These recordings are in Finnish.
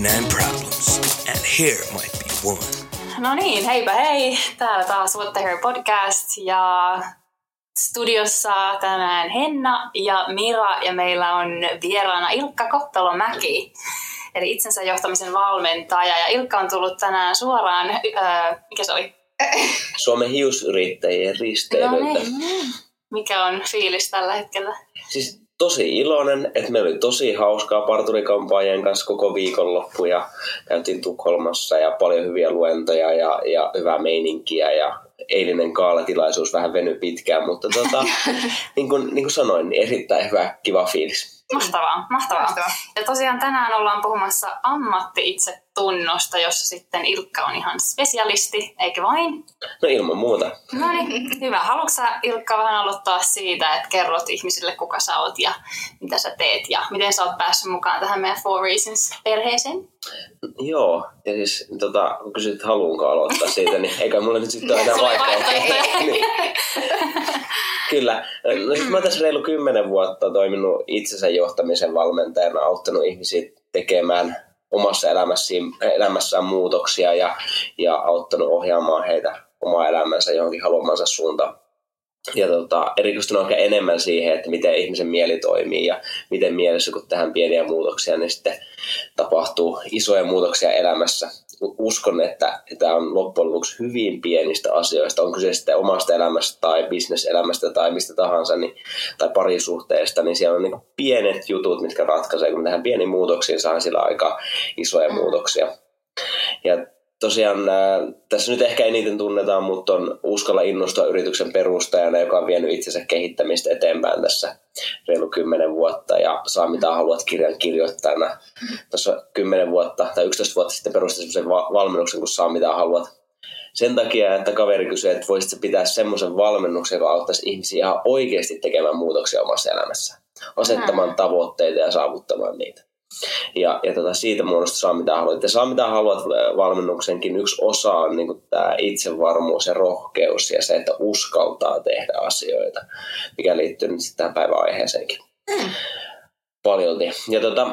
99 problems, and here might be one. No niin, heipä hei! Täällä taas What the Hair podcast ja studiossa tänään Henna ja Mira ja meillä on vieraana Ilkka Koppelo-Mäki. Eli itsensä johtamisen valmentaja ja Ilkka on tullut tänään suoraan, öö, mikä se oli? Suomen hiusyrittäjien risteilyltä. No niin. Mikä on fiilis tällä hetkellä? Siis tosi iloinen, että meillä oli tosi hauskaa parturikampaajien kanssa koko viikonloppu ja käytiin Tukholmassa ja paljon hyviä luentoja ja, ja hyvää meininkiä ja eilinen kaalatilaisuus vähän venyi pitkään, mutta tota, niin, kuin, niin kuin sanoin, niin erittäin hyvä, kiva fiilis. Mahtavaa, mahtavaa. Mahtavaa. Ja tosiaan tänään ollaan puhumassa ammatti-itsetunnosta, jossa sitten Ilkka on ihan spesialisti, eikö vain? No ilman muuta. No niin, hyvä. Haluatko sä Ilkka vähän aloittaa siitä, että kerrot ihmisille kuka sä oot ja mitä sä teet ja miten sä oot päässyt mukaan tähän meidän Four Reasons-perheeseen? Joo, ja siis tota, kun kysyt, haluanko aloittaa siitä, niin eikä mulla nyt sitten ole enää vaihtoehtoja. Niin. Kyllä. No siis mä oon tässä reilu kymmenen vuotta toiminut itsensä johtamisen valmentajana, auttanut ihmisiä tekemään omassa elämässään, elämässään muutoksia ja, ja auttanut ohjaamaan heitä omaa elämänsä johonkin haluamansa suuntaan. Ja tota, erikoistunut ehkä enemmän siihen, että miten ihmisen mieli toimii ja miten mielessä, kun tähän pieniä muutoksia, niin sitten tapahtuu isoja muutoksia elämässä. Uskon, että tämä on loppujen lopuksi hyvin pienistä asioista, onko se sitten omasta elämästä tai bisneselämästä tai mistä tahansa, niin, tai parisuhteesta, niin siellä on niin pienet jutut, mitkä ratkaisee, kun tähän pieniin muutoksiin saa sillä aika isoja muutoksia. Ja tosiaan ää, tässä nyt ehkä eniten tunnetaan, mutta on Uskalla innostua yrityksen perustajana, joka on vienyt itsensä kehittämistä eteenpäin tässä reilu kymmenen vuotta ja saa mitä haluat kirjan kirjoittajana. Tuossa kymmenen vuotta tai 11 vuotta sitten perustin semmoisen va- valmennuksen, kun saa mitä haluat. Sen takia, että kaveri kysyi, että voisitko pitää semmoisen valmennuksen, joka auttaisi ihmisiä ihan oikeasti tekemään muutoksia omassa elämässä. Asettamaan tavoitteita ja saavuttamaan niitä. Ja, ja tota, siitä muodosta saa mitä haluat. Ja saa mitä haluat äh, valmennuksenkin yksi osa on niin tämä itsevarmuus ja rohkeus ja se, että uskaltaa tehdä asioita, mikä liittyy nyt sitten tähän päivän aiheeseenkin. Paljolti. Ja, tota,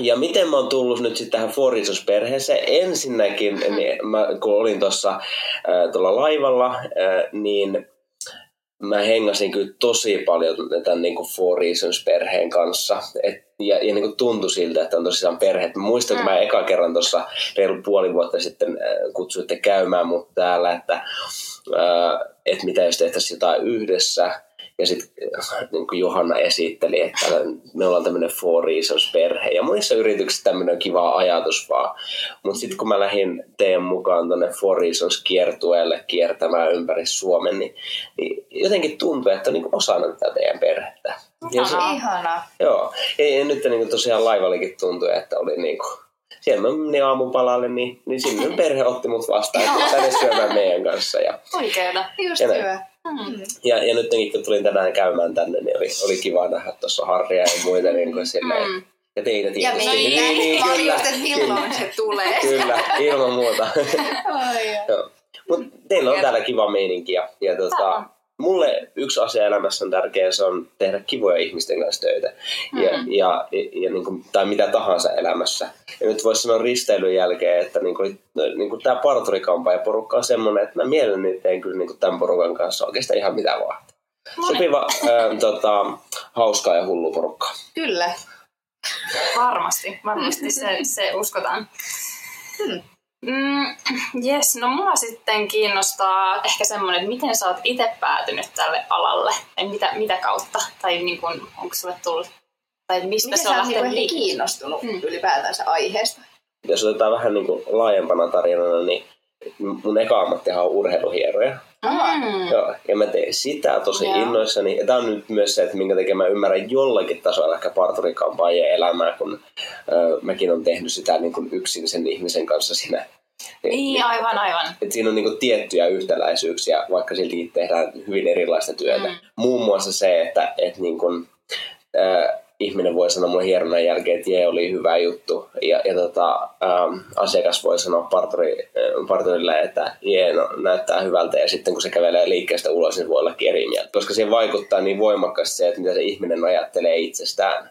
ja miten mä oon tullut nyt sitten tähän Foritsus-perheeseen? Ensinnäkin, niin mä, kun olin tuossa äh, tuolla laivalla, äh, niin mä hengasin kyllä tosi paljon tämän niin kuin Four Reasons-perheen kanssa. Et, ja ja niin kuin tuntui siltä, että on tosissaan perhe. Mä muistan, kun mä eka kerran tuossa reilu puoli vuotta sitten äh, kutsuitte käymään mut täällä, että äh, et mitä jos tehtäisiin jotain yhdessä. Ja sitten niin kuin Johanna esitteli, että me ollaan tämmöinen Four Reasons-perhe. Ja monissa yrityksissä tämmöinen kiva ajatus vaan. Mutta sitten kun mä lähdin teidän mukaan tuonne Four Reasons-kiertueelle kiertämään ympäri Suomen, niin, niin jotenkin tuntui, että on niin osana tätä teidän perhettä. Ja se. Ihanaa. joo, ja, ja nyt niin kuin tosiaan laivallikin tuntui, että oli niin kuin, siellä mä menin aamupalalle, niin, niin sinne perhe otti mut vastaan, että tänne syömään meidän kanssa. Ja, Oikeeta. Just Ja hyvä. Hmm. ja, ja nyt kun tulin tänään käymään tänne, niin oli, oli kiva nähdä tuossa Harria ja muita niin kuin silleen, Mm. ja teitä Ja tietysti. meitä. Niin, niin, kyllä, just, että milloin se tulee. kyllä, ilman muuta. Ai, Joo. Mut teillä on täällä kiva meininki ja, ja tota. Mulle yksi asia elämässä on tärkeä, se on tehdä kivoja ihmisten kanssa töitä. Ja, Mm. ja, ja, ja niin kuin, tai mitä tahansa elämässä. Ja nyt voisi sanoa risteilyn jälkeen, että niin kuin, niin kuin tämä parturikampa ja porukka on semmoinen, että mä mielelläni teen kyllä niin kuin tämän porukan kanssa oikeastaan ihan mitä vaan. Sopiva, ää, tota, hauskaa ja hullu porukkaa. Kyllä. Varmasti, varmasti se, se uskotaan. Hmm. Mm, yes, no mua sitten kiinnostaa ehkä semmoinen, että miten sä oot itse päätynyt tälle alalle, tai mitä, mitä kautta, tai niin kun, onko sulle tullut, tai mistä Miten se sä on oot lähtenyt liikkeelle? kiinnostunut Mm. ylipäätänsä aiheesta? Jos otetaan vähän niin kuin laajempana tarinana, niin mun eka ammattihan on urheiluhieroja. Mm. Joo, ja mä teen sitä tosi Joo. innoissani. Ja tämä on nyt myös se, että minkä takia mä ymmärrän jollakin tasolla ehkä parturikampaajien elämää, kun ö, mäkin on tehnyt sitä niin kuin yksin sen ihmisen kanssa siinä. Niin, aivan, aivan. Et siinä on niin kuin tiettyjä yhtäläisyyksiä, vaikka silti tehdään hyvin erilaista työtä. Mm. Muun muassa se, että, että niin kuin, äh, ihminen voi sanoa mulle hieronnan jälkeen, että jee, oli hyvä juttu. Ja, ja tota, ähm, asiakas voi sanoa parturi, äh, parturille, että jee, no, näyttää hyvältä. Ja sitten kun se kävelee liikkeestä ulos, niin voi olla eri mieltä. Koska siihen vaikuttaa niin voimakkaasti se, että mitä se ihminen ajattelee itsestään.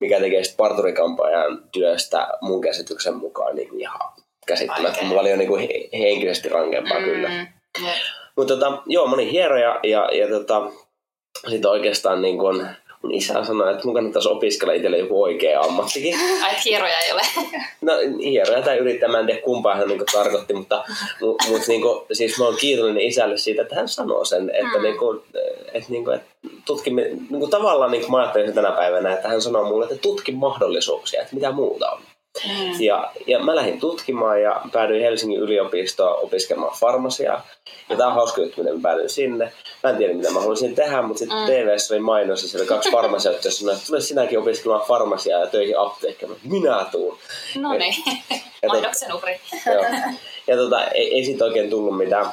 mikä tekee sitten parturikampaajan työstä mun käsityksen mukaan niin ihan käsittämättä Vaikea. paljon niin kuin he- henkisesti rankempaa mm. kyllä. Jep. Mutta tota, joo, mä olin hieroja ja, ja tota, sitten oikeastaan niin kun, mun isä sanoi, että mun kannattaisi opiskella itselle joku oikea ammattikin. Ai, et hieroja ei ole. No hieroja tai yrittää, mä en tiedä kumpaa hän niin tarkoitti, mutta mut, mut, niin kuin, siis mä oon kiitollinen isälle siitä, että hän sanoo sen, että, Mm. niin kuin, että, niin kuin, että tutkimme, niin kuin tavallaan niin kuin mä ajattelin sen tänä päivänä, että hän sanoo mulle, että tutki mahdollisuuksia, että mitä muuta on. Mm. Ja, ja mä lähdin tutkimaan ja päädyin Helsingin yliopistoon opiskelemaan farmasiaa. Ja tää on hauska juttu, miten mä päädyin sinne. Mä en tiedä, mitä mä haluaisin tehdä, mutta sitten Mm. TVssä oli mainos ja siellä kaksi farmasiauttia sanoi, että tule sinäkin opiskelemaan farmasiaa ja töihin apteekkiin. Minä tuun. No niin, Ja tot- mainoksen uhri. Joo. Ja tota, ei, ei siitä oikein tullut mitään.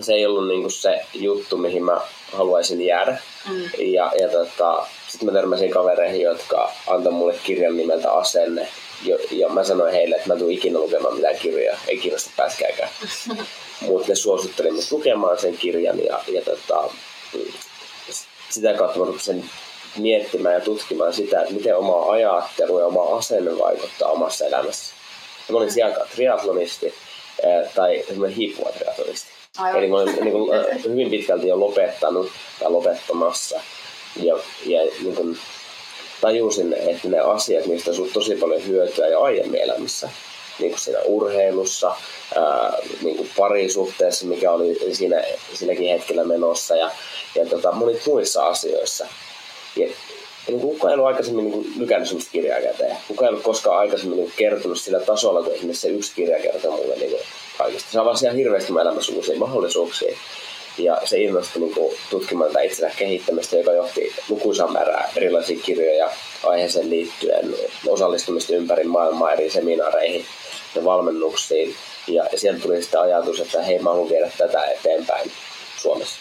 Se ei ollut niinku se juttu, mihin mä haluaisin jäädä. Mm. Ja, ja tota, sitten mä törmäsin kavereihin, jotka antoi mulle kirjan nimeltä Asenne. Jo, ja mä sanoin heille, että mä tule ikinä lukemaan mitään kirjaa, ei kiinnosta pääskääkään. Mutta ne suositteli mut lukemaan sen kirjan ja, ja tota, mm, sitä kautta mä rupesin miettimään ja tutkimaan sitä, että miten oma ajattelu ja oma asenne vaikuttaa omassa elämässä. Mä olin siellä aikaa triatlonisti eh, tai semmoinen hiippuva triatlonisti. Aivan. Eli mä olin niin kuin, äh, hyvin pitkälti jo lopettanut tai lopettamassa. Ja, ja niin kuin, tajusin, että ne asiat, mistä on tosi paljon hyötyä jo aiemmin elämässä, niin kuin siinä urheilussa, ää, niin kuin parisuhteessa, mikä oli siinä, siinäkin hetkellä menossa ja, ja tota, monissa muissa asioissa. Ja, ja niin kuin kukaan ei ollut aikaisemmin niin kuin lykännyt sellaista kirjaa käteen. Kukaan ei ollut koskaan aikaisemmin niin kertonut sillä tasolla, kun esimerkiksi se yksi kirja kertoo mulle niin kuin kaikesta. Se avasi ihan hirveästi mun elämässä uusia mahdollisuuksia. Ja se innostui niin kuin, tutkimaan tätä itsensä kehittämistä, joka johti lukuisan määrää erilaisia kirjoja aiheeseen liittyen, osallistumista ympäri maailmaa eri seminaareihin ja valmennuksiin. Ja sieltä tuli sitten ajatus, että hei, mä haluan viedä tätä eteenpäin Suomessa.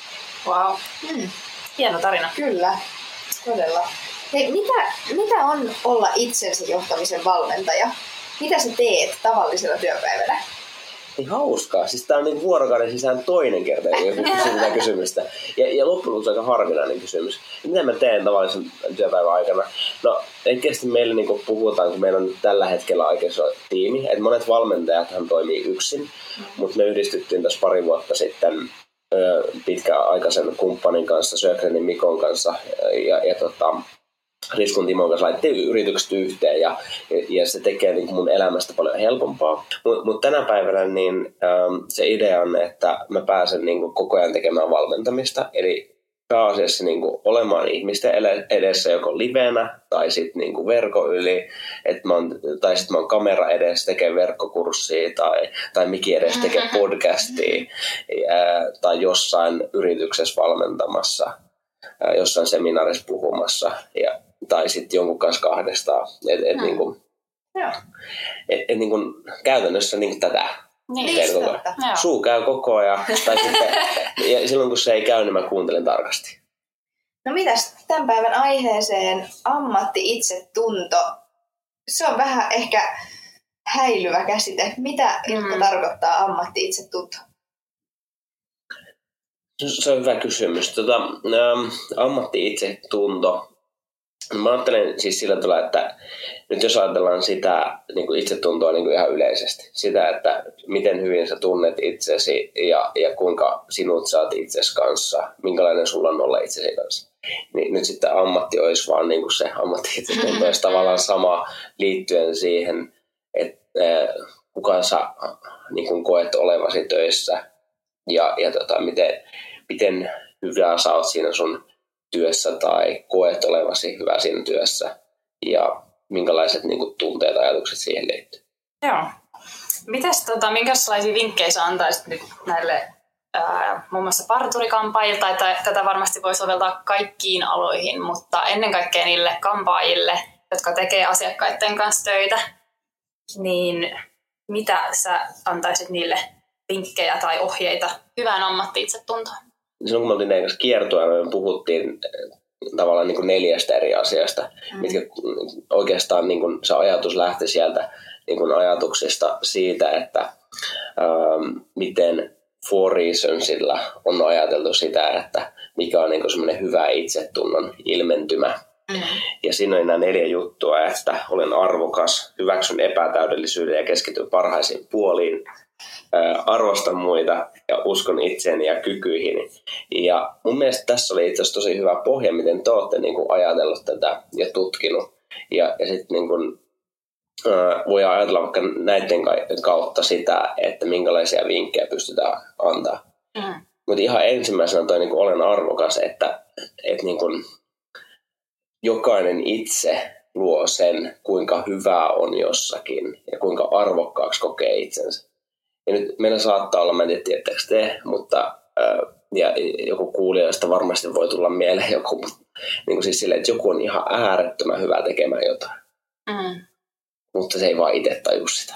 Wow. Mm, Hieno tarina. kyllä, todella. Hei, mitä, mitä on olla itsensä johtamisen valmentaja? Mitä sä teet tavallisella työpäivänä? Niin hauskaa. Siis tää on niin vuorokauden sisään toinen kerta, kun joku kysyy tätä kysymystä. Ja, ja loppujen lopuksi aika harvinainen kysymys. Mitä mä teen tavallisen työpäivän aikana? No, oikeasti meillä niin puhutaan, kun meillä on tällä hetkellä aika iso tiimi. Että monet valmentajathan toimii yksin, mutta me yhdistyttiin tässä pari vuotta sitten pitkäaikaisen kumppanin kanssa, Sökrenin Mikon kanssa. Ja, ja tota, Riskun Timon kanssa laitettiin yritykset yhteen ja, ja, ja se tekee niin mun elämästä paljon helpompaa. Mutta mut tänä päivänä niin, ähm, se idea on, että mä pääsen niin kuin koko ajan tekemään valmentamista. Eli pääasiassa niin kuin olemaan ihmisten edessä joko livenä tai sitten niin kuin verkon yli, et mä oon, tai sitten mä oon kamera edessä tekee verkkokurssia tai, tai Miki edessä tekee podcastia ää, tai jossain yrityksessä valmentamassa, jossain seminaarissa puhumassa ja, tai sitten jonkun kanssa kahdestaan. Et, et, niin kuin, et, et niin kuin, käytännössä niin kuin tätä Niin. koko ajan. Suu käy koko ajan. Tai sitten, ja silloin kun se ei käy, niin mä kuuntelen tarkasti. No mitäs tämän päivän aiheeseen ammatti-itsetunto? Se on vähän ehkä häilyvä käsite. Mitä Ilkka Mm. tarkoittaa ammatti-itsetunto? Se on hyvä kysymys. Tota, ähm, ammatti-itsetunto. Mä ajattelen siis sillä tavalla, että nyt jos ajatellaan sitä niin kuin itsetuntoa niin kuin ihan yleisesti, sitä, että miten hyvin sä tunnet itsesi ja, ja kuinka sinut saat itsesi kanssa, minkälainen sulla on olla itsesi kanssa. Niin nyt sitten ammatti olisi vaan niin kuin se ammatti-itsetunto olisi tavallaan sama liittyen siihen, että kuka sä niin kuin koet olevasi töissä ja, ja tota, miten, miten hyvää sä oot siinä sun työssä tai koet olevasi hyvä siinä työssä ja minkälaiset niin kuin, tunteet ja ajatukset siihen liittyy. Joo. Mitäs, tota, minkälaisia vinkkejä sä antaisit nyt näille muun muassa parturikampaajille, tai tai tätä varmasti voi soveltaa kaikkiin aloihin, mutta ennen kaikkea niille kampaajille, jotka tekee asiakkaiden kanssa töitä, niin mitä sä antaisit niille vinkkejä tai ohjeita hyvään ammatti-itsetuntoon? Silloin kun me oltiin teidän kanssa kiertueella, me puhuttiin äh, tavallaan niin kuin neljästä eri asiasta, mm. mitkä oikeastaan niin kuin se ajatus lähti sieltä niin kuin ajatuksesta siitä, että ähm, miten For Reasonsilla on ajateltu sitä, että mikä on niin semmoinen hyvä itsetunnon ilmentymä. Mm. Ja siinä oli nämä neljä juttua, että olen arvokas, hyväksyn epätäydellisyyden ja keskityn parhaisiin puoliin, arvostan muita ja uskon itseeni ja kykyihini. Ja mun mielestä tässä oli itse asiassa tosi hyvä pohja, miten te olette niin kuin ajatellut tätä ja tutkinut. Ja, ja sitten niin kuin, voi ajatella vaikka näiden ka- kautta sitä, että minkälaisia vinkkejä pystytään antaa. Mm. Mutta ihan ensimmäisenä toi niin kuin olen arvokas, että, että niin kuin jokainen itse luo sen, kuinka hyvää on jossakin ja kuinka arvokkaaksi kokee itsensä. Ja nyt meillä saattaa olla, mä en tiedä, tiedättekö te, mutta ja joku kuulijoista varmasti voi tulla mieleen joku, niin kuin siis silleen, että joku on ihan äärettömän hyvä tekemään jotain, Mm. mutta se ei vaan itse taju sitä.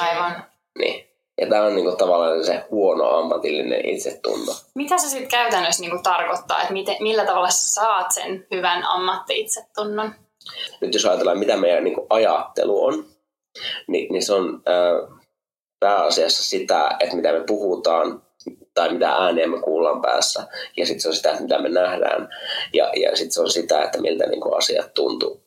Aivan. Niin. Ja tämä on niin kuin tavallaan se huono ammatillinen itsetunto. Mitä se sitten käytännössä niinku tarkoittaa, että miten, millä tavalla sä saat sen hyvän ammatti-itsetunnon? nyt jos ajatellaan, mitä meidän niin kuin ajattelu on, niin, niin se on ää, pääasiassa sitä, että mitä me puhutaan tai mitä ääniä me kuullaan päässä. Ja sitten se on sitä, että mitä me nähdään. Ja, ja sitten se on sitä, että miltä niin kuin asiat tuntuu.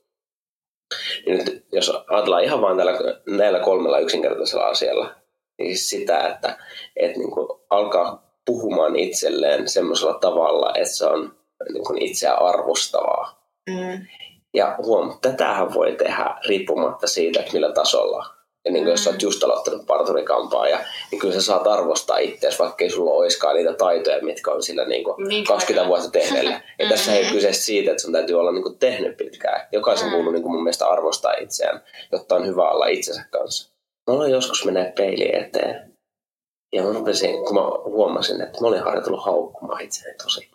Ja nyt jos ajatellaan ihan vain tällä, näillä kolmella yksinkertaisella asialla, niin siis sitä, että, että niin kuin alkaa puhumaan itselleen semmoisella tavalla, että se on niin kuin itseä arvostavaa. Mm. Ja huom, tätähän voi tehdä riippumatta siitä, että millä tasolla. Ja niin kuin jos sä oot just aloittanut parturikampaa, ja, niin kyllä sä saat arvostaa itseäsi, vaikka ei sulla olisikaan niitä taitoja, mitkä on sillä niin kuin Niin 20 kyllä. vuotta tehneellä. Ja tässä ei ole kyse siitä, että sun täytyy olla niin kuin tehnyt pitkään. Jokaisen Mm. kuuluu niin kuin mun mielestä arvostaa itseään, jotta on hyvä olla itsensä kanssa. Mulla joskus menee peili eteen. Ja mä rupesin, kun mä huomasin, että mä olin harjoitellut haukkumaan itseäni tosi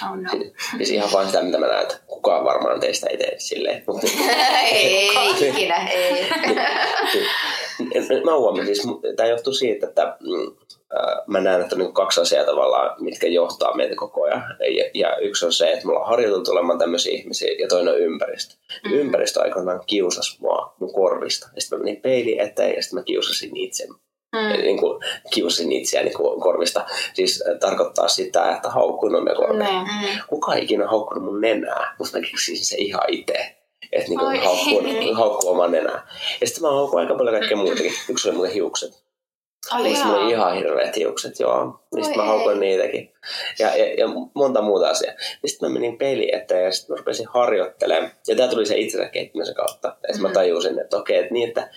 Oh no. Siis ihan vain sitä, mitä mä näytän. Kukaan varmaan teistä ei tee silleen. Mutta ei, ikinä, ei. mä huomasin, siis tämä johtuu siitä, että mm, äh, mä näen, että on niin kaksi asiaa tavallaan, mitkä johtaa meitä koko ajan. Ja, ja yksi on se, että me ollaan harjoiteltu olemaan tämmöisiä ihmisiä, ja toinen on ympäristö. Mm. Ympäristö aikoinaan kiusasi mua mun korvista. Ja sitten mä menin peiliin eteen, ja sitten mä kiusasin itse. Mm. Niin kuin, kiusasin itseäni ko- korvista. Siis äh, tarkoittaa sitä, että haukkuin omia korvia. Mm. Kuka ei ikinä haukkunut mun nenää, mutta mä keksin se ihan itse. Että niinku Oi. haukkuu, haukkuu oman nenää. Ja sitten mä haukkuin aika paljon kaikkea muutakin. Yksi oli muuten hiukset. Ai Niin jaa. oli ihan hirveät hiukset, joo. Niin Oi mä haukuin ei. niitäkin. Ja, ja, ja, monta muuta asiaa. Ja sitten mä menin peiliin eteen ja sitten mä rupesin harjoittelemaan. Ja tää tuli se itsensä kehittymisen kautta. Että mä Mhm. tajusin, että okei, että niin, että,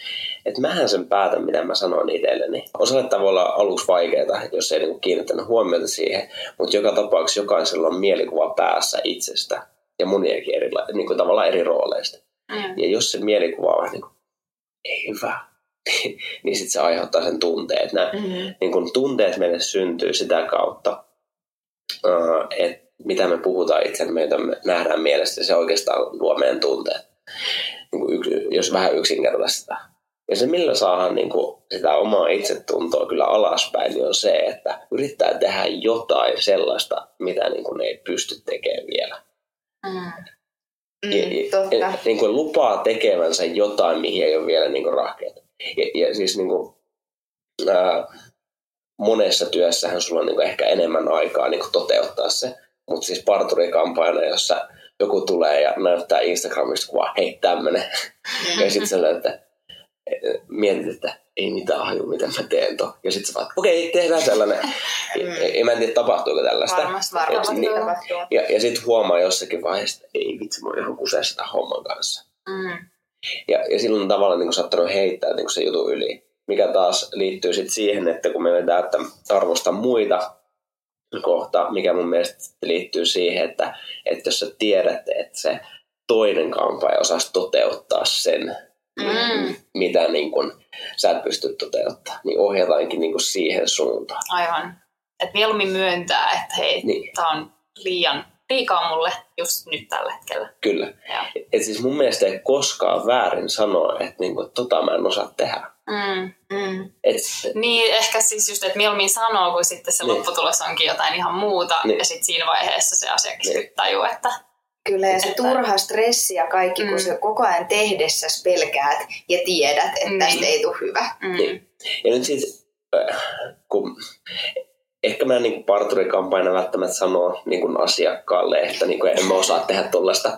että mähän sen päätän, mitä mä sanon itselleni. Osalle tavalla aluksi vaikeaa, jos ei niinku kiinnittänyt huomiota siihen. Mutta joka tapauksessa jokaisella on mielikuva päässä itsestä ja moniakin eri, niin kuin tavallaan eri rooleista. Mm. Ja jos se mielikuva on niin kuin, ei hyvä, niin sitten se aiheuttaa sen tunteen. Nämä Mm. niin kun tunteet meille syntyy sitä kautta, että mitä me puhutaan itsemme, mitä me nähdään mielestä, se oikeastaan luo meidän tunteet. Niin yksi, jos vähän yksinkertaista. Ja se, millä saadaan niin kuin sitä omaa itsetuntoa kyllä alaspäin, niin on se, että yrittää tehdä jotain sellaista, mitä niin kuin ei pysty tekemään vielä. Mm. Mm, Ja- ja- totta. ja- niin kuin lupaa tekevänsä jotain, mihin ei ole vielä niin kuin rahkeita. Ja, ja siis niin kuin, ää, monessa työssähän sulla on niin kuin ehkä enemmän aikaa niin kuin toteuttaa se. Mutta siis parturikampaajana, jossa joku tulee ja näyttää Instagramista kuvaa, hei tämmönen. ja sitten sä että mietit, että ei mitään haju, mitä mä teen to. Ja sitten sä vaan, okei, tehdään sellainen. Ja, ja mä en tiedä, tapahtuuko tällaista. Varmasti Varmasti Niin. tapahtuu. Ja, ja sitten huomaa jossakin vaiheessa, että ei vitsi, mä oon ihan kuseessa tämän homman kanssa. Mm. Ja, ja silloin tavallaan niin saattanut heittää niin se jutu yli. Mikä taas liittyy sitten siihen, että kun me vedetään, että arvostaa muita kohta, mikä mun mielestä liittyy siihen, että, että jos sä tiedät, että se toinen kampaaja osaisi toteuttaa sen, Mm. mitä niin kun sä et pysty toteuttaa, niin ohjataankin niin siihen suuntaan. Aivan. Et mieluummin myöntää, että hei, Niin. tää on liian liikaa mulle just nyt tällä hetkellä. Kyllä. Ja. Et siis mun mielestä ei koskaan väärin sanoa, että niin kun, tota mä en osaa tehdä. Mm. Mm. Et, Niin, ehkä siis just, että mieluummin sanoo, kun sitten se Niin. lopputulos onkin jotain ihan muuta. Niin. Ja sitten siinä vaiheessa se asiakas Niin. niin. tajuu, että Kyllä, ja se Että- turha stressi ja kaikki, Mm. kun se koko ajan tehdessä pelkäät ja tiedät, että Niin. tästä ei tule hyvä. mm, Niin. Ja nyt siis, äh, kun ehkä mä niin parturikampaina välttämättä sanoa niin kuin asiakkaalle, että niin kuin en mä osaa tehdä tuollaista,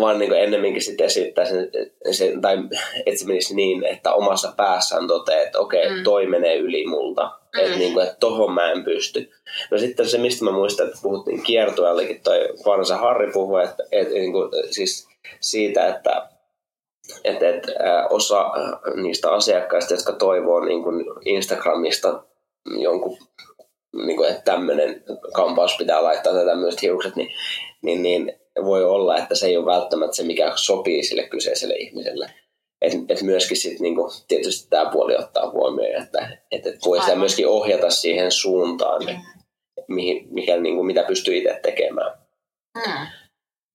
vaan niin kuin ennemminkin sitten esittää sen, sen, tai että se menisi niin, että omassa päässään toteaa, että okei, okay, mm. toi menee yli multa, mm. että, niin kuin, että tohon mä en pysty. No sitten se, mistä mä muistan, että puhuttiin kiertueellekin, toi vanha Harri puhui, että, että niin kuin, siis siitä, että että, että osa niistä asiakkaista, jotka toivoo niin kuin Instagramista jonkun, niin kuin, että tämmöinen kampaus pitää laittaa tai tämmöiset hiukset, niin, niin, niin voi olla, että se ei ole välttämättä se, mikä sopii sille kyseiselle ihmiselle. Että et myöskin sit, niinku, tietysti tämä puoli ottaa huomioon, että et, et voi sitä myöskin ohjata siihen suuntaan, mm. mihin, mikä, niinku, mitä pystyy itse tekemään. Mm.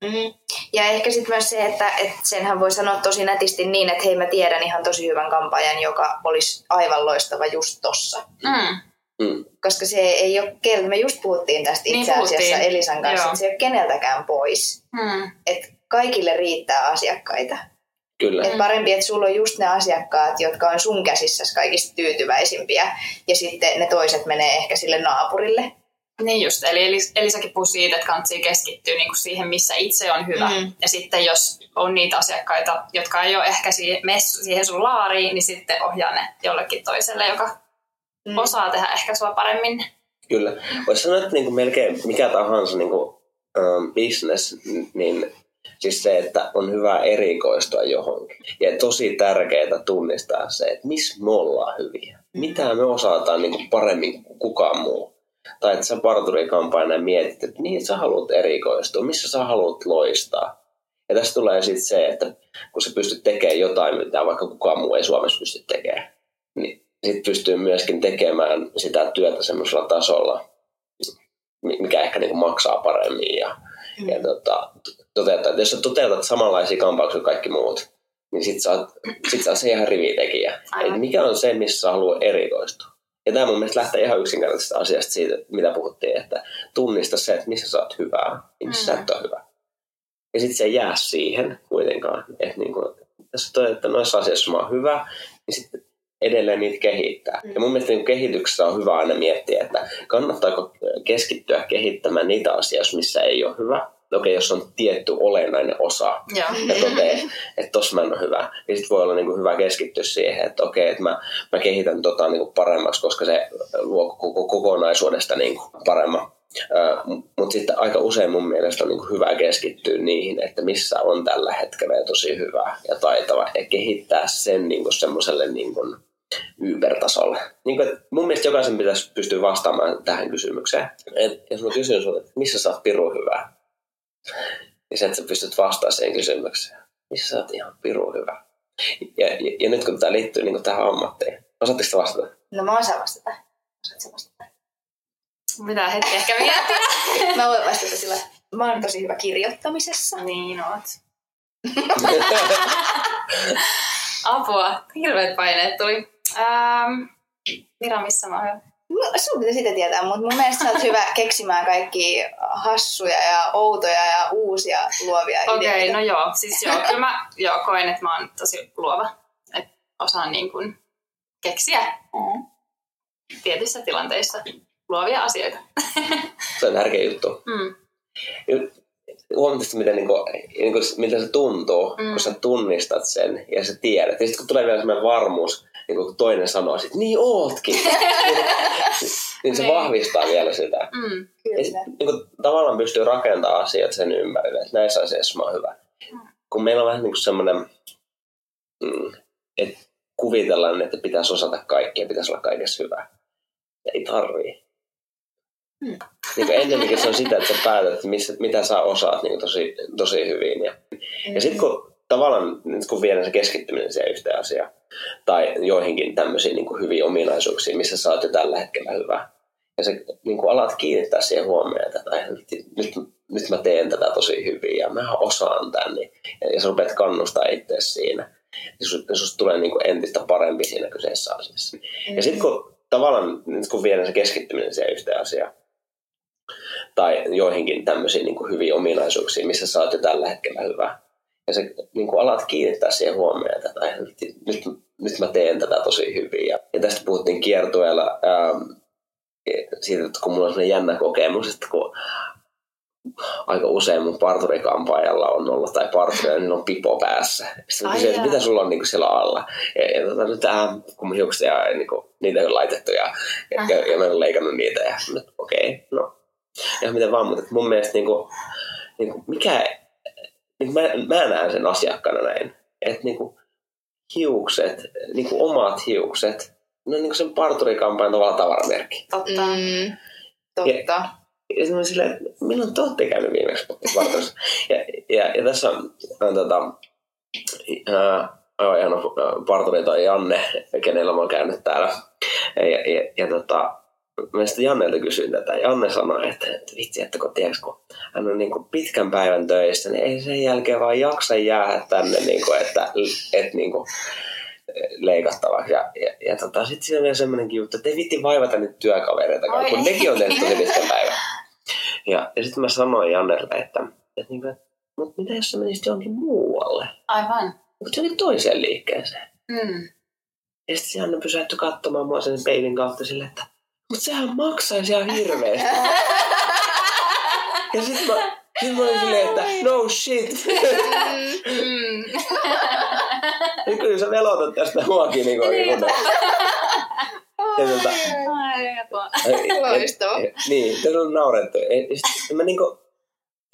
Mm. Ja ehkä sitten myös se, että, että senhän voi sanoa tosi nätisti niin, että hei mä tiedän ihan tosi hyvän kampanjan, joka olisi aivan loistava just tossa. Mm. Mm. Koska se ei ole, me just puhuttiin tästä niin itse asiassa puhuttiin. Elisan kanssa, että se ei ole keneltäkään pois. Mm. Että kaikille riittää asiakkaita. Kyllä. Et parempi, että sulla on just ne asiakkaat, jotka on sun käsissä kaikista tyytyväisimpiä, ja sitten ne toiset menee ehkä sille naapurille. Niin just, eli Elisakin puhuu siitä, että kannattaa keskittyä niin kuin siihen, missä itse on hyvä. Mm. Ja sitten jos on niitä asiakkaita, jotka ei ole ehkä siihen, siihen sun laariin, niin sitten ohjaa ne jollekin toiselle, joka mm. osaa tehdä ehkä sua paremmin. Kyllä. Voisi sanoa, että niin kuin melkein mikä tahansa niin kuin, um, business, niin siis se, että on hyvä erikoistua johonkin. Ja tosi tärkeää tunnistaa se, että missä me ollaan hyviä. Mitä me osataan niin kuin paremmin kuin kukaan muu tai että sä parturikampaina mietit, että mihin sä haluat erikoistua, missä sä haluat loistaa. Ja tässä tulee sitten se, että kun sä pystyt tekemään jotain, mitä vaikka kukaan muu ei Suomessa pysty tekemään, niin sitten pystyy myöskin tekemään sitä työtä semmoisella tasolla, mikä ehkä niinku maksaa paremmin. Ja, mm. ja tota, toteuttaa. Jos sä toteutat samanlaisia kampauksia kuin kaikki muut, niin sit sä oot, sit sä oot se ihan rivitekijä. mikä on se, missä sä haluat erikoistua. Ja tämä mun mielestä lähtee ihan yksinkertaisesta asiasta siitä, mitä puhuttiin, että tunnista se, että missä sä oot hyvää ja missä mm. sä et ole hyvä. Ja sitten se ei jää siihen kuitenkaan. Että niin kuin, jos toi, että noissa asioissa mä oon hyvä, niin sitten edelleen niitä kehittää. Mm. Ja mun mielestä niin kehityksessä on hyvä aina miettiä, että kannattaako keskittyä kehittämään niitä asioita, missä ei ole hyvä, okei, jos on tietty olennainen osa ja, ja toteaa, että tossa mä en ole hyvä, niin sitten voi olla niin kuin hyvä keskittyä siihen, että okei, että mä, mä kehitän tota niin kuin paremmaksi, koska se luo koko kokonaisuudesta niin kuin paremman. Mutta sitten aika usein mun mielestä on niin kuin hyvä keskittyä niihin, että missä on tällä hetkellä jo tosi hyvä ja taitava ja kehittää sen niin kuin semmoiselle niin kuin ybertasolle. Niin kuin, mun mielestä jokaisen pitäisi pystyä vastaamaan tähän kysymykseen. Et, jos mä kysyn sinulta, että missä sä oot piru hyvä, niin sen, että sä pystyt vastaamaan siihen kysymykseen. Missä sä oot ihan piru hyvä. Ja, ja, ja nyt kun tämä liittyy niin tähän ammattiin, osaatteko vastata? No mä osaan vastata. Osaatko vastata? Mitä hetki ehkä miettiä? mä voin vastata sillä. Mä oon tosi hyvä kirjoittamisessa. Niin oot. Apua. Hirveät paineet tuli. Ähm, Mira, missä mä oon sun pitää sitä tietää, mutta mun mielestä sä oot hyvä keksimään kaikki hassuja ja outoja ja uusia luovia Okei, okay, no joo. Siis joo, kyllä mä joo, koen, että mä oon tosi luova. Että osaan niin kuin keksiä mm. tietyissä tilanteissa luovia asioita. Se on tärkeä juttu. Mm. Huomattavasti, miten, niin kuin, niin kuin, miten se tuntuu, mm. kun sä tunnistat sen ja sä tiedät. Ja sitten kun tulee vielä sellainen varmuus, niin kun toinen sanoo, että niin ootkin. niin se niin. vahvistaa vielä sitä. Mm, ja sit, niin kun, tavallaan pystyy rakentamaan asiat sen ympärille, että näissä asioissa mä oon hyvä. Mm. Kun meillä on vähän niin semmoinen, mm, että kuvitellaan, että pitäisi osata kaikkea, pitäisi olla kaikessa hyvä. Ja ei tarvii. Mm. Niin ennemminkin se on sitä, että sä päätät, missä, mitä sä osaat niin tosi, tosi hyvin. Ja, mm. ja sitten kun tavallaan nyt kun viedään se keskittyminen siihen yhteen asiaan, tai joihinkin tämmöisiin niin hyviin ominaisuuksiin, missä sä oot jo tällä hetkellä hyvä. Ja sä niin kuin alat kiinnittää siihen huomioon, että nyt, nyt, nyt mä teen tätä tosi hyvin ja mä osaan tän. Niin, ja sä rupeat kannustaa itse siinä. Ja susta sus tulee niin kuin entistä parempi siinä kyseessä asiassa. Mm-hmm. Ja sitten kun tavallaan nyt kun viedään se keskittyminen siihen yhteen asiaan, tai joihinkin tämmöisiin niin hyviin ominaisuuksiin, missä sä oot jo tällä hetkellä hyvä, ja sä niin kuin alat kiinnittää siihen huomioon, että nyt, nyt, nyt mä teen tätä tosi hyvin. Ja, ja tästä puhuttiin kiertueella. Ähm, siitä, että kun mulla on sellainen jännä kokemus, että kun aika usein mun parturikampaajalla on ollut, tai parturilla, niin on pipo päässä. Sitten kysyin, että mitä sulla on niin kuin siellä alla. Ja, ja tota, nyt äh, kun mun hiukset ja niin kuin, niitä on laitettu ja, ja, ja, ja mä olen leikannut niitä. Ja okei, okay, no. Ja mitä vaan, mutta mun mielestä niin kuin, niin kuin, mikä, niin mä, mä näen sen asiakkaana näin. Että niin kuin, hiukset, niin kuin omat hiukset, ne on niin kuin sen parturikampanjan tavalla tavaramerkki. Totta. Mm, totta. Ja, ja sitten silleen, että milloin te olette käynyt viimeksi vartalossa? ja, ja, ja, tässä on, on tota, ää, aivan ihana parturi toi Janne, kenellä mä oon käynyt täällä. Ja, ja, ja tota, mä sitten Jannelta kysyin tätä. Janne sanoi, että, että vitsi, että kun, tiiäks, kun hän on niin kuin pitkän päivän töissä, niin ei sen jälkeen vaan jaksa jäädä tänne, niin kuin, että, että niin kuin, leikattavaksi. Ja, ja, ja tota, sitten siinä on vielä semmoinenkin juttu, että ei vitti vaivata nyt työkavereita, kun nekin on tehty tosi pitkän päivän. Ja, ja sitten mä sanoin Jannerille, että, että, niin kuin, mutta mitä jos sä menisit johonkin muualle? Aivan. Mutta johonkin toiseen liikkeeseen. Mm. Ja sitten Janne pysähtyi katsomaan mua sen peilin kautta silleen, että mutta sehän maksaisi ihan hirveästi. ja sitten mä, sit mä olin silleen, että no shit. mm. ja kyllä sä velotat tästä muakin niin kuin, niin. Ja tota, Loistavaa. Niin, tässä on naurettu. Mä niinku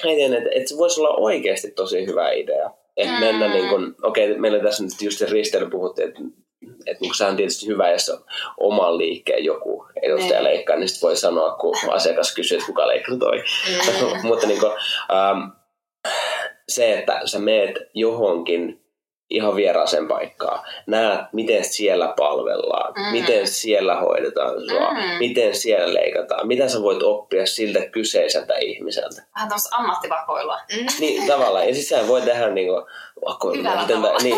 mietin, että, että se voisi olla oikeasti tosi hyvä idea. Että mm. mennä niin kuin, okei, okay, meillä tässä nyt just se risteily puhuttiin, että että niin sehän on tietysti hyvä, jos on oman liikkeen joku edustaja ne. leikkaa, niin sitten voi sanoa, kun asiakas kysyy, että kuka leikkaa toi. Mm. Mutta niin kuin, ähm, se, että sä meet johonkin ihan vieraaseen paikkaan. Näet, miten siellä palvellaan, mm. miten siellä hoidetaan sua, mm. miten siellä leikataan, mitä sä voit oppia siltä kyseiseltä ihmiseltä. Vähän tuossa ammattivakoilua. Mm. Niin, tavallaan. Ja sitten sä voi tehdä niinku vakoilua. Tai, niin,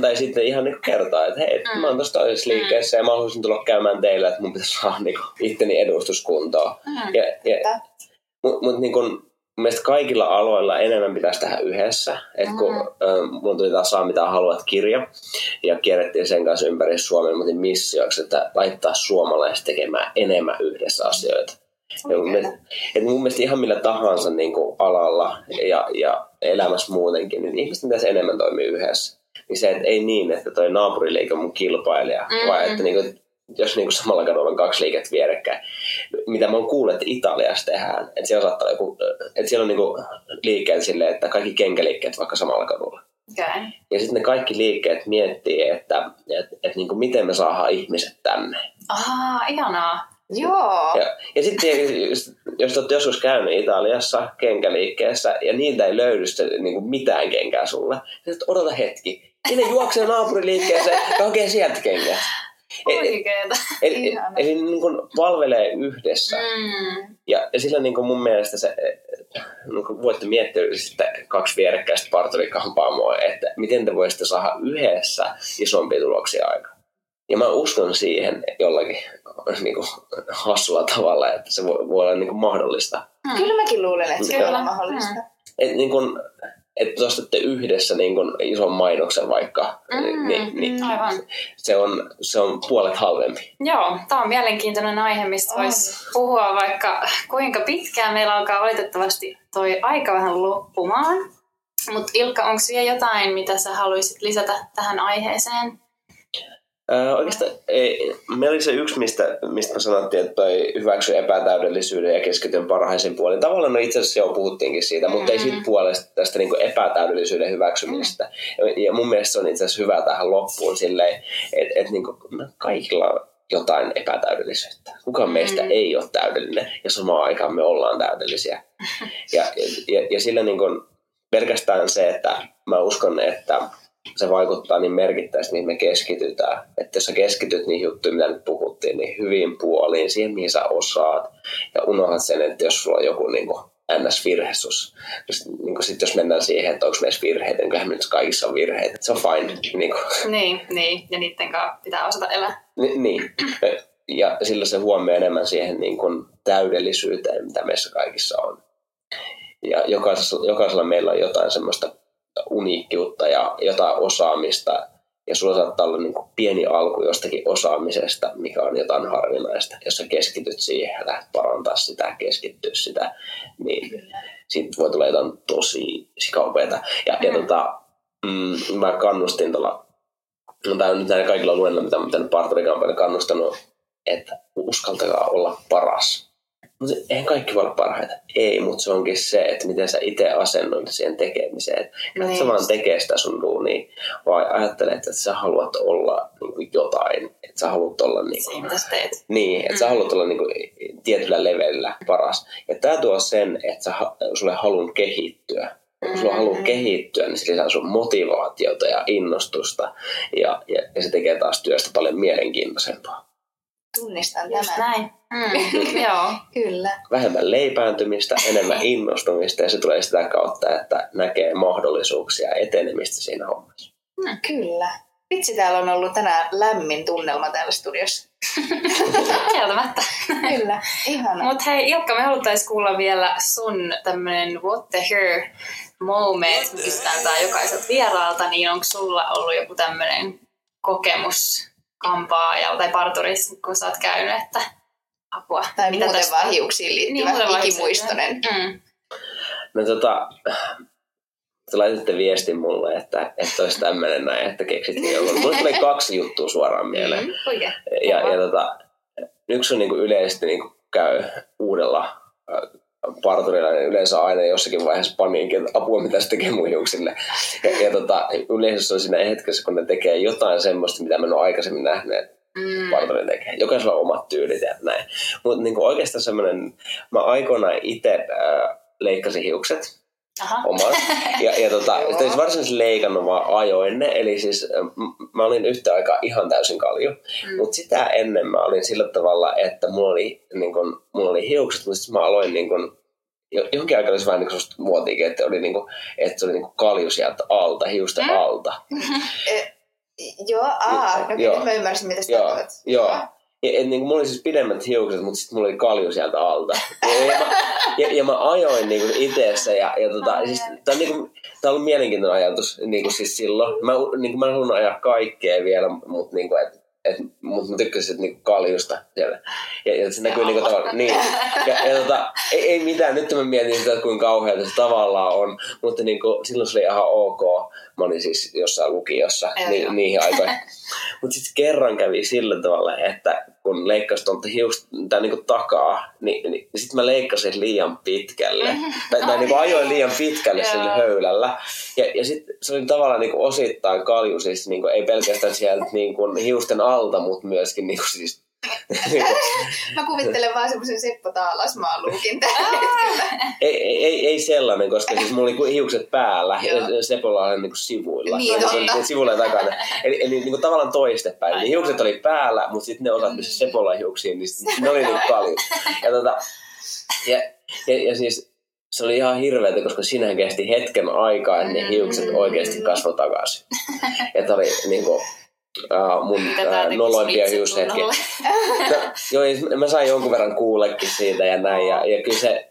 tai sitten ihan niinku kertoa, että hei, mm. mä oon tuossa toisessa mm. liikkeessä ja mä haluaisin tulla käymään teillä, että mun pitäisi saada niinku itteni edustuskuntoon. Mm. Ja, ja, Mutta mut, niin mielestä kaikilla aloilla enemmän pitäisi tehdä yhdessä. Et kun mm. mun tuli taas saa mitä haluat kirja ja kierrettiin sen kanssa ympäri Suomen, mutta missioksi, että laittaa suomalaiset tekemään enemmän yhdessä asioita. Okay. Ja mun, mielestä, et mun mielestä ihan millä tahansa niin kuin alalla ja, ja elämässä muutenkin, niin ihmiset pitäisi enemmän toimia yhdessä. Niin se, että ei niin, että toi naapuriliike on mun kilpailija, mm-hmm. vaan että niin kuin, jos niin kuin samalla kadulla on kaksi liikettä vierekkäin, mitä mä oon kuullut, että Italiassa tehdään, että siellä saattaa joku, että siellä on niin kuin liikkeet silleen, että kaikki kenkäliikkeet vaikka samalla kadulla. Okay. Ja sitten ne kaikki liikkeet miettii, että, että, että niin kuin miten me saadaan ihmiset tänne. Ah, ihanaa. Joo. Ja, ja sitten jos, jos olet joskus käynyt Italiassa kenkäliikkeessä ja niiltä ei löydy se, niin kuin mitään kenkää sulle, niin odota hetki. Sinne juoksee naapuriliikkeeseen ja hakee sieltä kengät. Oikeeta. Eli, eli, eli niin kuin palvelee yhdessä. Mm. Ja, ja sillä niin kuin mun mielestä se, niin kuin voitte miettiä sitten kaksi vierekkäistä parturikampaamoa, että miten te voisitte saada yhdessä isompia tuloksia aikaan. Ja mä uskon siihen jollakin niin kuin, hassulla tavalla, että se voi, voi olla niin kuin mahdollista. Mm. Kyllä mäkin luulen, että se on mahdollista. Mm. Et, niin kuin, että ostatte yhdessä niin kun ison mainoksen vaikka, mm, niin, niin aivan. Se, on, se on puolet halvempi. Joo, tämä on mielenkiintoinen aihe, mistä voisi puhua vaikka kuinka pitkään. Meillä alkaa valitettavasti toi aika vähän loppumaan. Mutta Ilkka, onko vielä jotain, mitä sä haluaisit lisätä tähän aiheeseen? Äh, oikeastaan ei, meillä oli se yksi, mistä, mistä me sanottiin, että toi hyväksy epätäydellisyyden ja keskityn parhaisiin puoliin. Tavallaan no itse asiassa jo puhuttiinkin siitä, mm-hmm. mutta ei siitä puolesta tästä niin epätäydellisyyden hyväksymistä. Mm-hmm. Ja mun mielestä se on itse asiassa hyvä tähän loppuun silleen, että et niin kaikilla on jotain epätäydellisyyttä. Kukaan meistä mm-hmm. ei ole täydellinen ja samaan aikaan me ollaan täydellisiä. Ja, ja, ja sillä niin kuin pelkästään se, että mä uskon, että se vaikuttaa niin merkittävästi, mihin me keskitytään. Että jos sä keskityt niihin juttuihin, mitä nyt puhuttiin, niin hyvin puoliin, siihen mihin sä osaat. Ja unohdat sen, että jos sulla on joku niin kuin NS-virhesus. Niin sitten jos mennään siihen, että onko meissä virheitä, niin kyllähän kaikissa on virheitä. Se on fine. Niin, kuin. niin, niin. ja niiden kanssa pitää osata elää. Ni, niin. Ja sillä se huomioon enemmän siihen niin kuin täydellisyyteen, mitä meissä kaikissa on. Ja jokaisella, jokaisella meillä on jotain semmoista uniikkiutta ja jotain osaamista, ja sulla saattaa olla niin kuin pieni alku jostakin osaamisesta, mikä on jotain harvinaista. Jos sä keskityt siihen ja lähdet parantaa sitä, keskittyä sitä, niin siitä voi tulla jotain tosi sikaupeita. Ja, ja tota, mm, mä kannustin tuolla, no tämä on nyt näillä kaikilla luennoilla, mitä, mitä nyt parturikampanjan kannustanut, että uskaltakaa olla paras. Mutta eihän kaikki voi olla parhaita. Ei, mutta se onkin se, että miten sä itse asennoit siihen tekemiseen. Että niin. sä vaan tekee sitä sun duunia, vai ajattelet, että sä haluat olla niin kuin jotain. Että sä haluat olla niin kuin, teet. Niin, että mm. sä haluat olla niin kuin tietyllä levelillä paras. Ja tämä tuo sen, että sä, sulle halun kehittyä. Kun sulla haluaa mm. kehittyä, niin se lisää sun motivaatiota ja innostusta. Ja, ja, ja se tekee taas työstä paljon mielenkiintoisempaa. Tunnistan Just tämän. näin. Mm. Joo. Kyllä. Vähemmän leipääntymistä, enemmän innostumista ja se tulee sitä kautta, että näkee mahdollisuuksia ja etenemistä siinä hommassa. Kyllä. Vitsi, täällä on ollut tänään lämmin tunnelma täällä studiossa. Kieltämättä. Kyllä, ihana. Mutta hei Ilkka, me haluttaisiin kuulla vielä sun tämmönen what the hair moment, me kysytään tää jokaiselta vieraalta, niin onko sulla ollut joku tämmönen kokemus kampaajalta tai parturissa, kun sä oot käynyt, että apua. tai mitä muuten tästä- vaan hiuksiin Niin, liittyvä vaan ikimuistoinen. Mm. No tota, te laitatte viestin mulle, että, että olisi tämmöinen näin, että keksittiin joku. Mulle tuli kaksi juttua suoraan mieleen. Mm. Oikein. Ja, ja tota, yksi on niin kuin yleisesti niin kuin käy uudella parturilla, niin yleensä aina jossakin vaiheessa paniikin, että apua mitä se tekee mun hiuksille. Ja, ja tota, yleensä se on siinä hetkessä, kun ne tekee jotain semmoista, mitä mä en ole aikaisemmin nähnyt, että Mm. parturi tekee. Jokaisella on omat tyylit ja näin. Mutta niin oikeastaan semmoinen, mä aikoinaan itse äh, leikkasin hiukset Aha. omat. Ja, ja tota, ei varsinaisesti leikannut, vaan ajoin ne. Eli siis äh, m- mä olin yhtä aikaa ihan täysin kalju. Mm. Mutta sitä ennen mä olin sillä tavalla, että mulla oli, niin kun, mulla oli hiukset, mutta sitten mä aloin niin kun, jo- johonkin aikaan oli se vähän niin kuin muotiikin, että, oli niin kuin, että se oli niin kuin kalju sieltä alta, hiusten Mm. alta. Joo, aa, no Joo. nyt mä ymmärsin, mitä sä Joo, tarkoitat. joo. Ja, et, niin kuin, mulla oli siis pidemmät hiukset, mutta sitten mulla oli kalju sieltä alta. Ja, ja, mä, ja, ja mä ajoin niin kuin itse ja, ja tota, siis, tää on, niin kuin, tää on ollut mielenkiintoinen ajatus niin kuin siis silloin. Mä, niin kuin, mä en halunnut ajaa kaikkea vielä, mutta niin kuin, et, et, mut mä tykkäsin niinku kaljusta siellä. Ja, ja se näkyy niinku tavallaan, niin. Ja, ja tota, ei, ei mitään, nyt mä mietin sitä, että kuinka kauheata se tavallaan on, mutta niinku, silloin se oli ihan ok. Mä olin siis jossain lukiossa ni, niihin aikoihin. Mutta sitten kerran kävi sillä tavalla, että kun leikkasin tuolta hiusta tai niinku takaa, niin, niin sitten mä leikkasin liian pitkälle. Tai, tai niinku ajoin liian pitkälle sillä höylällä. Ja, ja sitten se oli tavallaan niinku osittain kalju, siis niinku, ei pelkästään sieltä niinku hiusten alta, mutta myöskin niinku siis Mä kuvittelen vaan semmoisen Seppo Taalasmaan luukin tällä ei, ei, ei, ei sellainen, koska siis mulla oli ku- hiukset päällä ja Sepolla oli niinku sivuilla. Niin, oli totta. niinku sivulla ja takana. Eli, eli niinku tavallaan toistepäin. Aivan. hiukset oli päällä, mutta sitten ne osat, missä Sepolla on hiuksiin, niin sit ne oli niinku kaljut. Ja, tota, ja, ja, ja siis se oli ihan hirveätä, koska sinähän kesti hetken aikaa, että ne hiukset oikeasti kasvoi takaisin. Ja tää oli niinku, uh, mun uh, noloimpia hiushetkiä. No, joo, mä sain jonkun verran kuullekin siitä ja näin. Ja, ja kyllä se,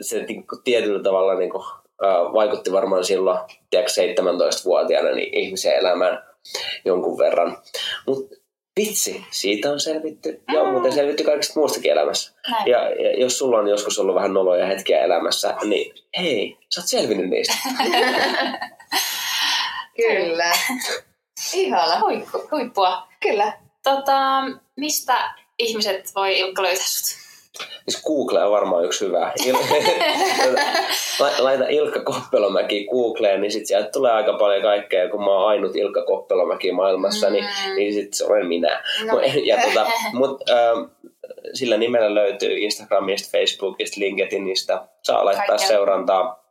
se niinku tietyllä tavalla niinku, uh, vaikutti varmaan silloin tiedätkö, 17-vuotiaana niin ihmisen elämään jonkun verran. Mutta vitsi, siitä on selvitty. Ja on muuten selvitty kaikesta muustakin elämässä. Näin. Ja, ja jos sulla on joskus ollut vähän noloja hetkiä elämässä, niin hei, sä oot selvinnyt niistä. Kyllä. Ihana. Huippu, huippua. Kyllä. Tota, mistä ihmiset voi Ilkka löytää sut? Siis Google on varmaan yksi hyvä. Laita Ilkka Koppelomäki Googleen, niin sit sieltä tulee aika paljon kaikkea. Kun mä oon ainut Ilkka Koppelomäki maailmassa, niin, Mm. niin sit se olen minä. No. Ja tota, mut, ähm, sillä nimellä löytyy Instagramista, Facebookista, LinkedInistä. Saa laittaa Kaikkea. seurantaa.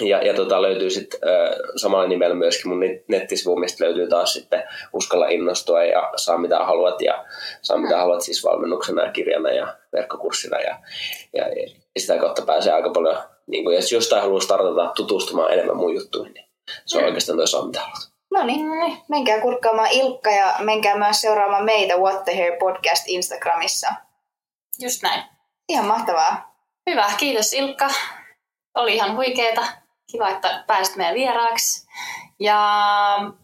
Ja, ja tota, löytyy sitten äh, samalla nimellä myöskin mun net- nettisivu, mistä löytyy taas sitten Uskalla innostua ja saa mitä haluat ja saa mitä haluat siis valmennuksena ja kirjana ja verkkokurssina ja, ja, ja sitä kautta pääsee aika paljon, niin kun, jos jostain haluaa startata tutustumaan enemmän mun juttuihin, niin se on Mm. oikeastaan toi saa mitä haluat. No niin, Niin. menkää kurkkaamaan Ilkka ja menkää myös seuraamaan meitä What the Hair podcast Instagramissa. Just näin. Ihan mahtavaa. Hyvä, kiitos Ilkka. Oli ihan huikeeta. Kiva, että pääsit meidän vieraaksi. Ja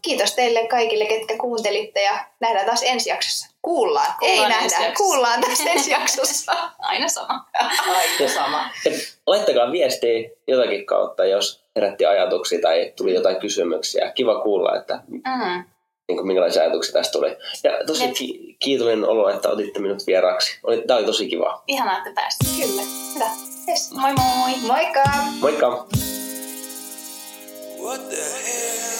kiitos teille kaikille, ketkä kuuntelitte ja nähdään taas ensi jaksossa. Kuullaan, kuullaan ei nähdä, jaksossa. kuullaan taas ensi jaksossa. Aina sama. Aina sama. laittakaa viestiä jotakin kautta, jos herätti ajatuksia tai tuli jotain kysymyksiä. Kiva kuulla, että mm. niin kuin, minkälaisia ajatuksia tästä tuli. Ja tosi ki- kiitollinen olo, että otitte minut vieraaksi. Oli, tämä oli tosi kiva. Ihanaa, että pääsit. Kyllä. Hyvä. Yes. Moi moi. Moikka. Moikka. What the hell?